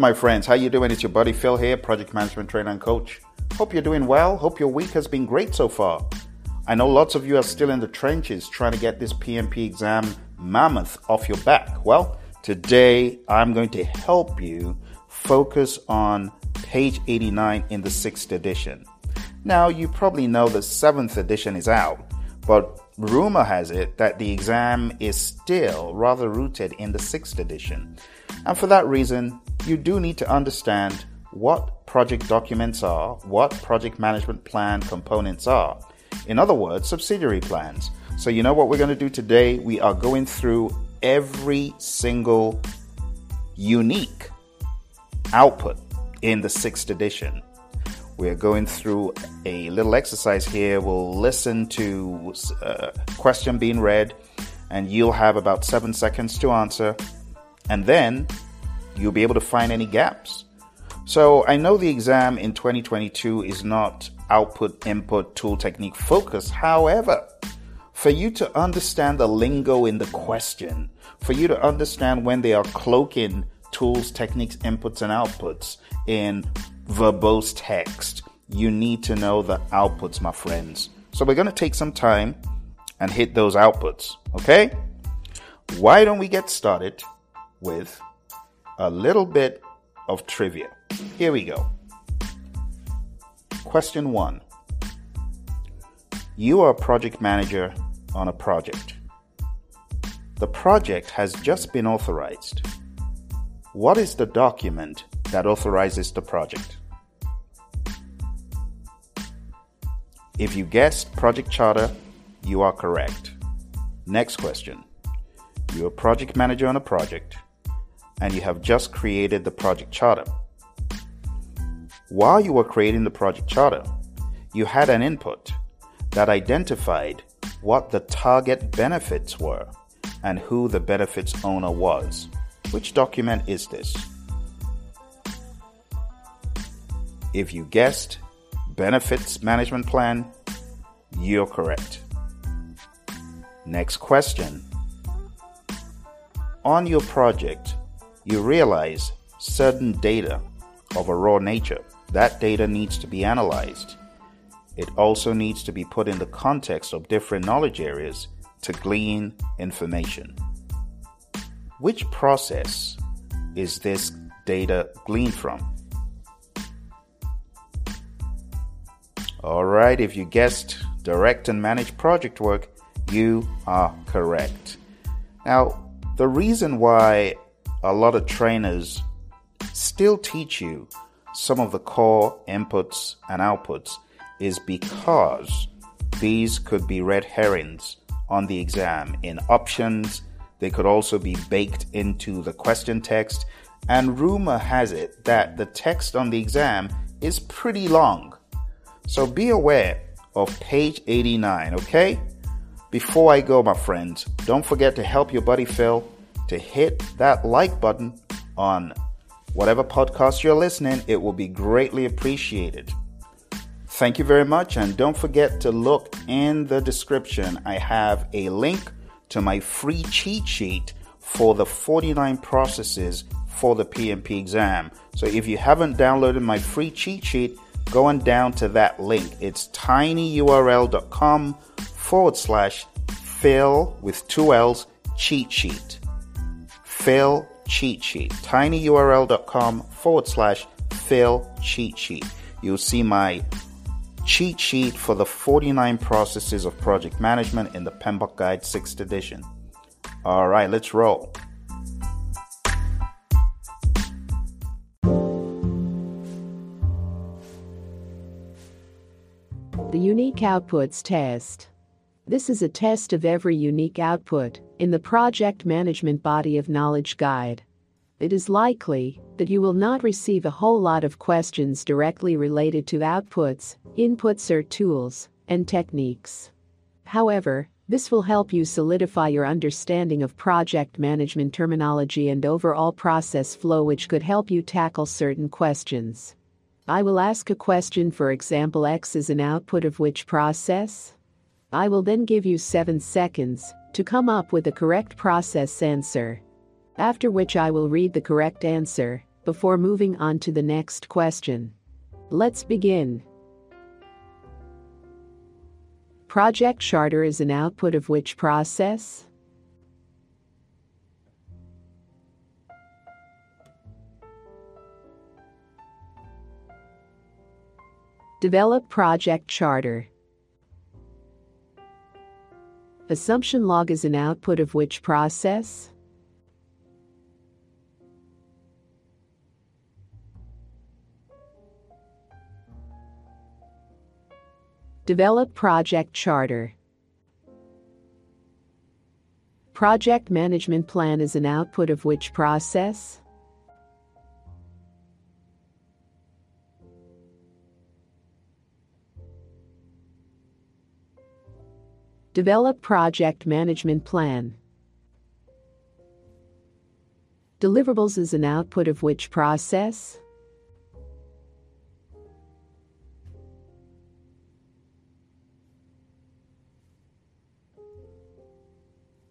My friends, how you doing? It's your buddy Phil here, project management trainer and coach. Hope you're doing well. Hope your week has been great so far. I know lots of you are still in the trenches trying to get this PMP exam mammoth off your back. Well, today I'm going to help you focus on page 89 in the sixth edition. Now, you probably know the seventh edition is out, but rumor has it that the exam is still rather rooted in the sixth edition. And for that reason, you do need to understand what project documents are, what project management plan components are. In other words, subsidiary plans. So, you know what we're going to do today? We are going through every single unique output in the sixth edition. We're going through a little exercise here. We'll listen to a uh, question being read, and you'll have about seven seconds to answer. And then you'll be able to find any gaps. So I know the exam in 2022 is not output, input, tool, technique focused. However, for you to understand the lingo in the question, for you to understand when they are cloaking tools, techniques, inputs, and outputs in verbose text, you need to know the outputs, my friends. So we're going to take some time and hit those outputs, okay? Why don't we get started with a little bit of trivia. Here we go. Question one You are a project manager on a project. The project has just been authorized. What is the document that authorizes the project? If you guessed project charter, you are correct. Next question. You're a project manager on a project and you have just created the project charter. While you were creating the project charter, you had an input that identified what the target benefits were and who the benefits owner was. Which document is this? If you guessed benefits management plan, you're correct. Next question. On your project, you realize certain data of a raw nature. That data needs to be analyzed. It also needs to be put in the context of different knowledge areas to glean information. Which process is this data gleaned from? Alright, if you guessed direct and manage project work, you are correct. Now, the reason why a lot of trainers still teach you some of the core inputs and outputs is because these could be red herrings on the exam in options. They could also be baked into the question text. And rumor has it that the text on the exam is pretty long. So be aware of page 89, okay? Before I go, my friends, don't forget to help your buddy Phil to hit that like button on whatever podcast you're listening. It will be greatly appreciated. Thank you very much, and don't forget to look in the description. I have a link to my free cheat sheet for the 49 processes for the PMP exam. So if you haven't downloaded my free cheat sheet, go on down to that link. It's tinyurl.com forward slash Phil with two L's cheat sheet. Phil cheat sheet. tinyurl.com forward slash Phil cheat sheet. You'll see my cheat sheet for the 49 processes of project management in the PMBOK Guide 6th edition. All right, let's roll. The Unique Outputs Test. This is a test of every unique output in the Project Management Body of Knowledge Guide. It is likely that you will not receive a whole lot of questions directly related to outputs, inputs, or tools and techniques. However, this will help you solidify your understanding of project management terminology and overall process flow, which could help you tackle certain questions. I will ask a question, for example, X is an output of which process? I will then give you 7 seconds to come up with the correct process answer. After which I will read the correct answer before moving on to the next question. Let's begin. Project charter is an output of which process? Develop project charter. Assumption log is an output of which process? Develop project charter. Project management plan is an output of which process? Develop project management plan. Deliverables is an output of which process?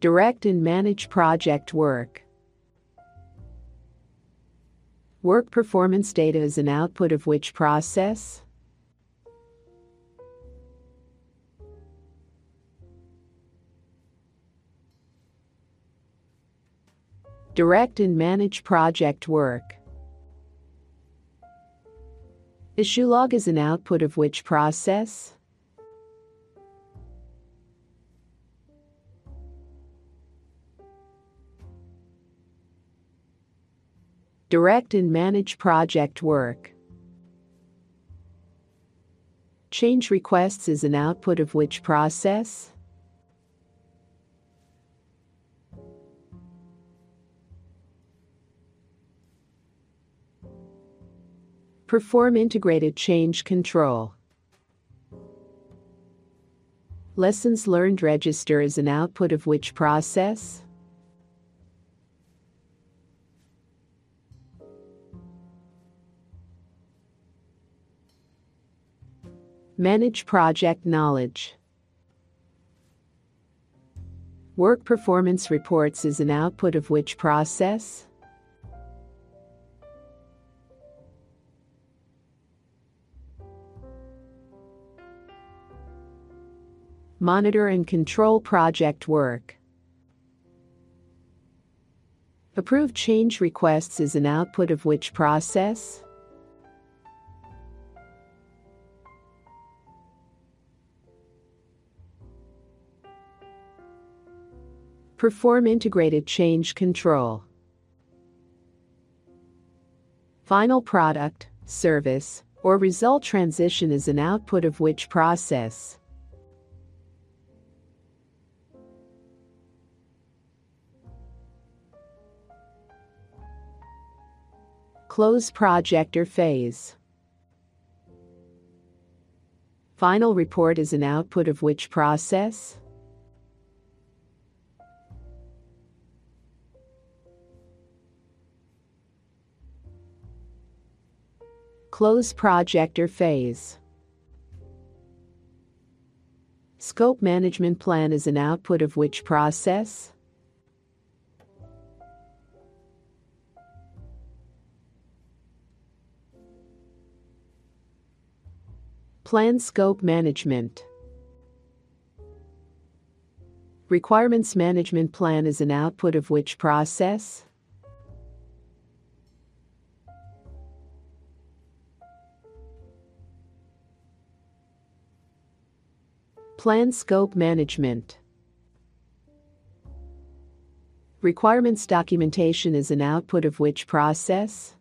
Direct and manage project work. Work performance data is an output of which process? Direct and manage project work. Issue log is an output of which process? Direct and manage project work. Change requests is an output of which process? Perform integrated change control. Lessons learned register is an output of which process? Manage project knowledge. Work performance reports is an output of which process? Monitor and control project work. Approve change requests is an output of which process? Perform integrated change control. Final product, service, or result transition is an output of which process? Close project or phase. Final report is an output of which process? Close project or phase. Scope management plan is an output of which process? Plan scope management. Requirements management plan is an output of which process? Plan scope management. Requirements documentation is an output of which process?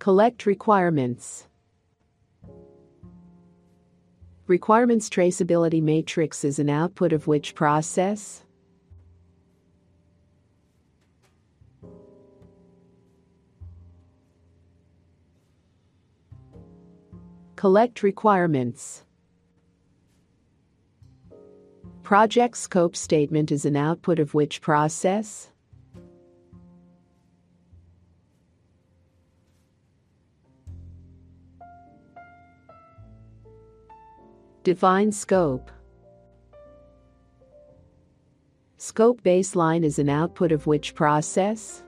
Collect requirements. Requirements traceability matrix is an output of which process? Collect requirements. Project scope statement is an output of which process? Define scope. Scope baseline is an output of which process?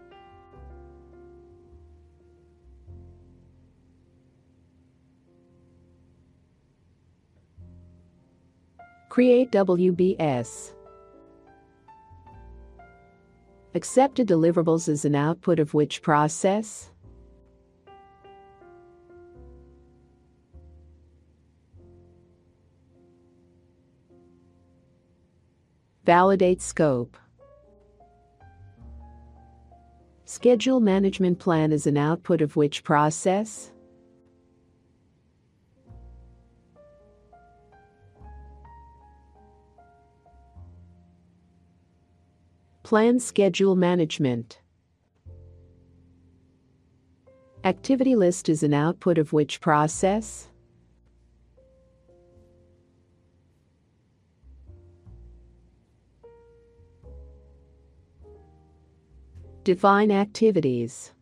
Create WBS. Accepted deliverables is an output of which process? Validate scope. Schedule management plan is an output of which process? Plan schedule management. Activity list is an output of which process? Define activities.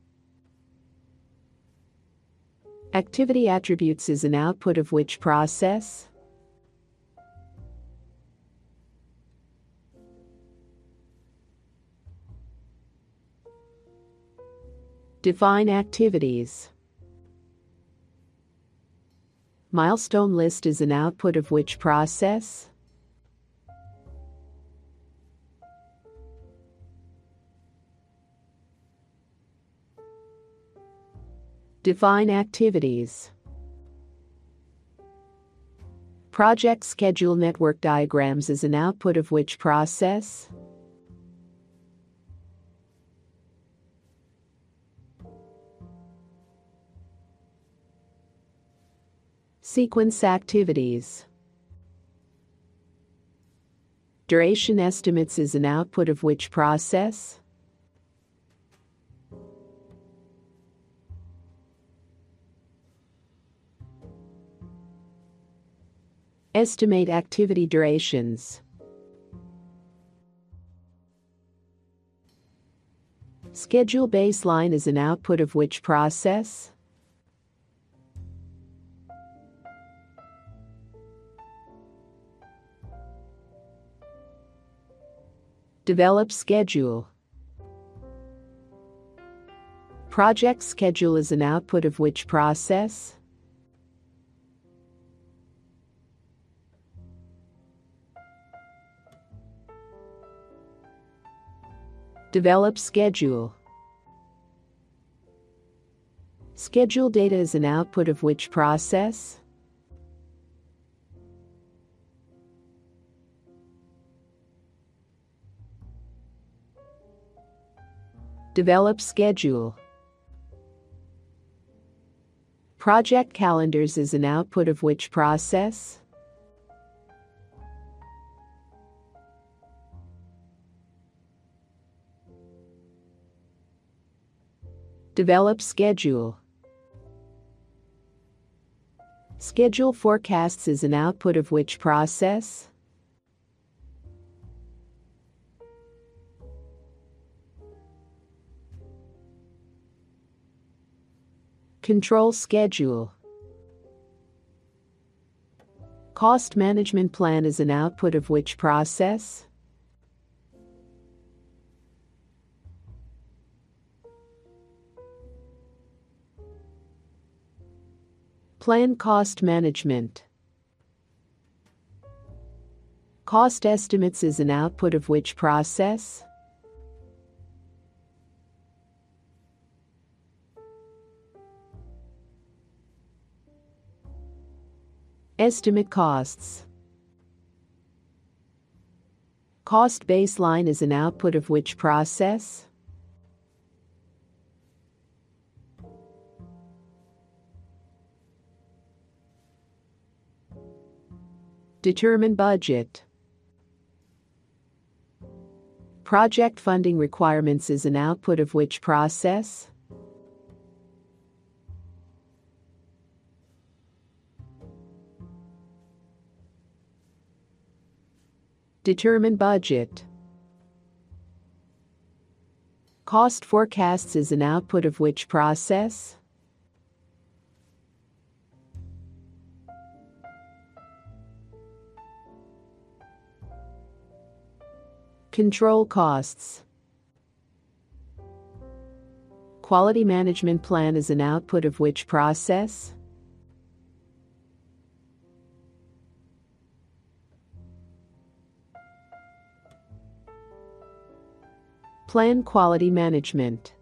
Activity attributes is an output of which process? Define activities. Milestone list is an output of which process? Define activities. Project schedule network diagrams is an output of which process? Sequence activities. Duration estimates is an output of which process? Estimate activity durations. Schedule baseline is an output of which process? Develop schedule. Project schedule is an output of which process? Develop schedule. Schedule data is an output of which process? Develop schedule. Project calendars is an output of which process? Develop schedule. Schedule forecasts is an output of which process? Control schedule. Cost management plan is an output of which process? Plan cost management. Cost estimates is an output of which process? Estimate costs. Cost baseline is an output of which process? Determine budget. Project funding requirements is an output of which process? Determine budget. Cost forecasts is an output of which process? Control costs. Quality management plan is an output of which process? Plan quality management.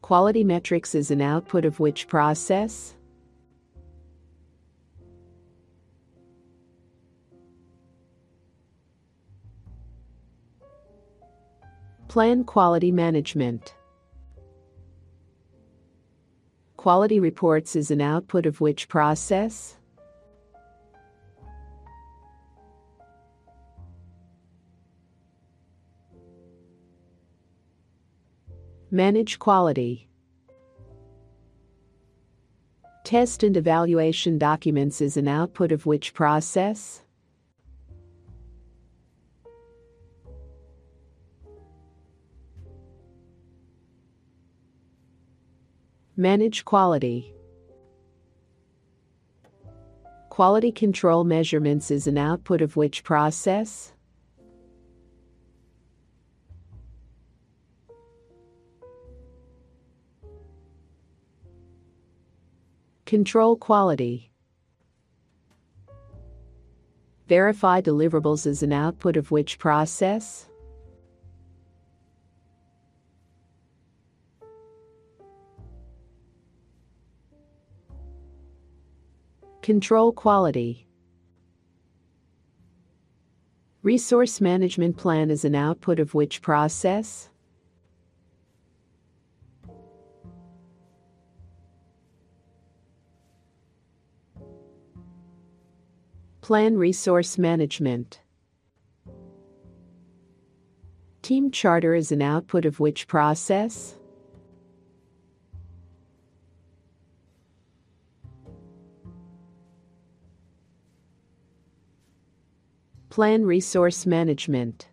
Quality metrics is an output of which process? Plan quality management. Quality reports is an output of which process? Manage quality. Test and evaluation documents is an output of which process? Manage quality. Quality control measurements is an output of which process? Control quality. Verify deliverables is an output of which process? Control quality. Resource management plan is an output of which process? Plan resource management. Team charter is an output of which process? Plan resource management.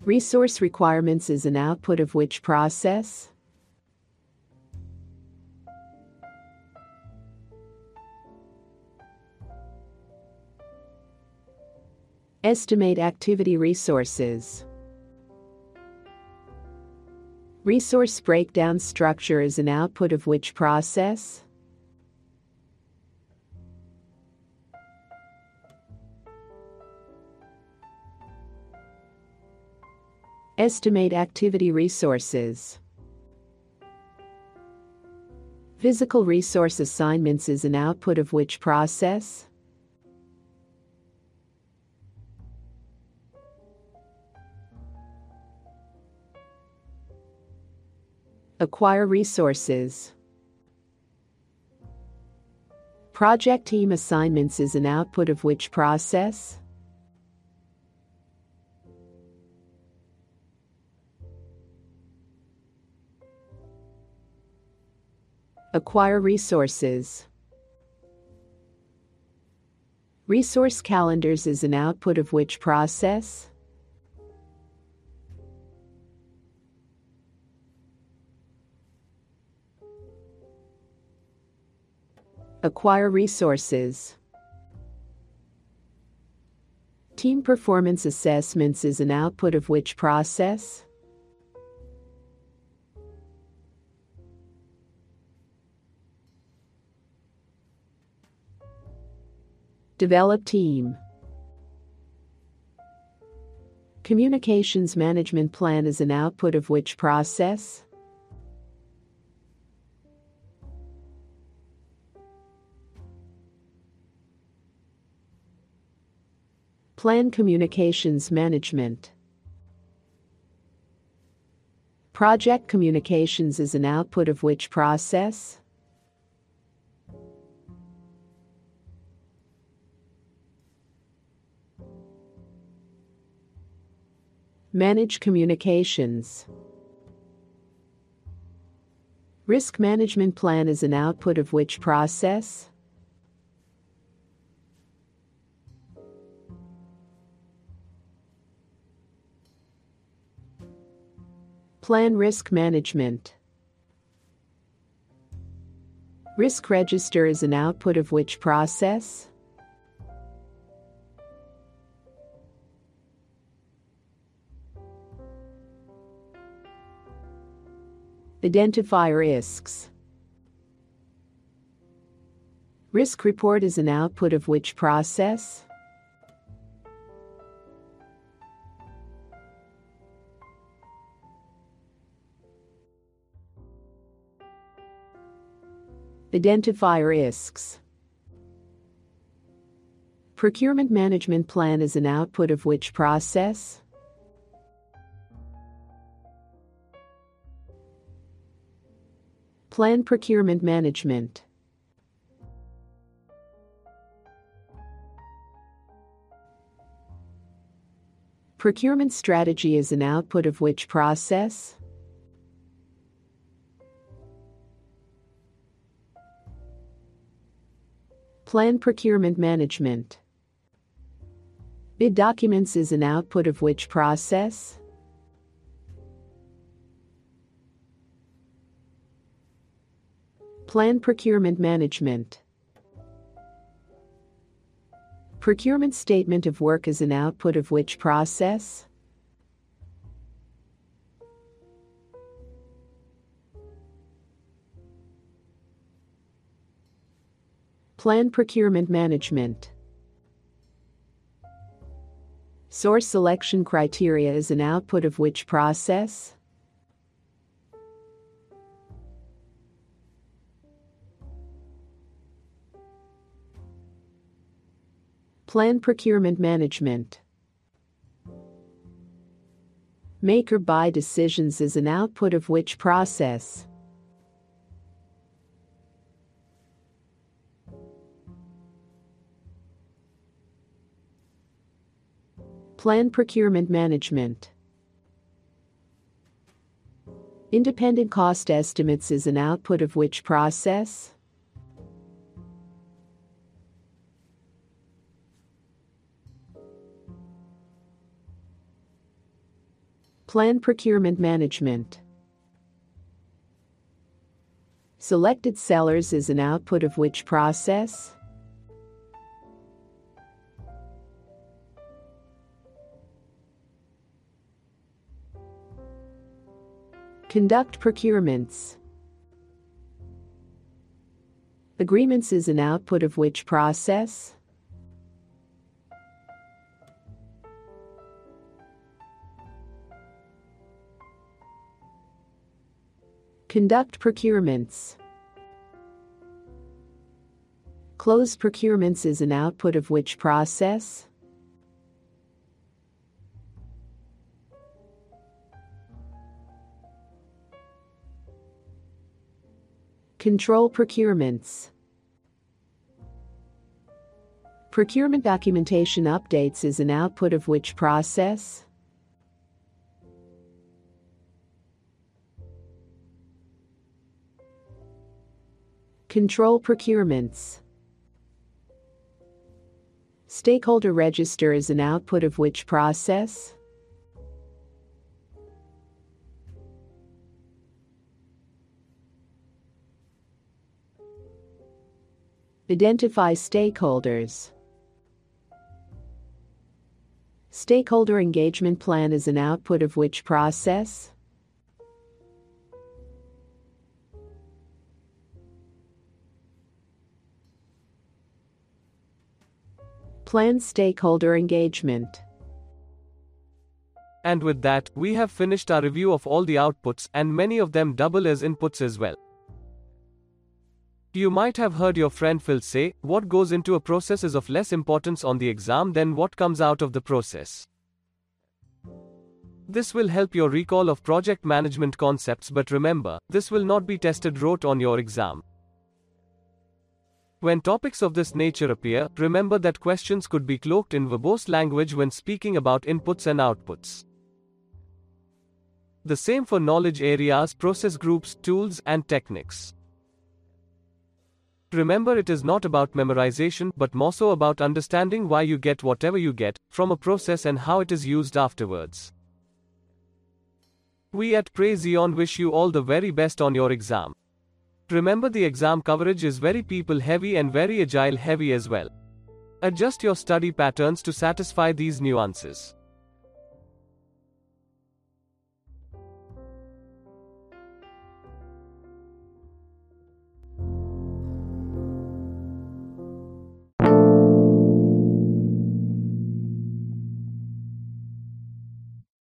Resource requirements is an output of which process? Estimate activity resources. Resource breakdown structure is an output of which process? Estimate activity resources. Physical resource assignments is an output of which process? Acquire resources. Project team assignments is an output of which process? Acquire resources. Resource calendars is an output of which process? Acquire resources. Team performance assessments is an output of which process? Develop team. Communications management plan is an output of which process? Plan Communications Management. Project communications is an output of which process? Manage communications. Risk management plan is an output of which process? Plan risk management. Risk register is an output of which process? Identify risks. Risk report is an output of which process? Identify risks. Procurement management plan is an output of which process? Plan procurement management. Procurement strategy is an output of which process? Plan procurement management. Bid documents is an output of which process? Plan procurement management. Procurement statement of work is an output of which process? Plan procurement management. Source selection criteria is an output of which process? Plan procurement management. Make or buy decisions is an output of which process? Plan procurement management. Independent cost estimates is an output of which process? Plan procurement management. Selected sellers is an output of which process? Conduct procurements. Agreements is an output of which process? Conduct procurements. Close procurements is an output of which process? Control procurements. Procurement documentation updates is an output of which process? Control procurements. Stakeholder register is an output of which process? Identify stakeholders. Stakeholder engagement plan is an output of which process? Plan stakeholder engagement. And with that, we have finished our review of all the outputs, and many of them double as inputs as well. You might have heard your friend Phil say, what goes into a process is of less importance on the exam than what comes out of the process. This will help your recall of project management concepts, but remember, this will not be tested rote on your exam. When topics of this nature appear, remember that questions could be cloaked in verbose language when speaking about inputs and outputs. The same for knowledge areas, process groups, tools, and techniques. Remember, it is not about memorization, but more so about understanding why you get whatever you get from a process and how it is used afterwards. We at Praizion wish you all the very best on your exam. Remember the exam coverage is very people heavy and very agile heavy as well. Adjust your study patterns to satisfy these nuances.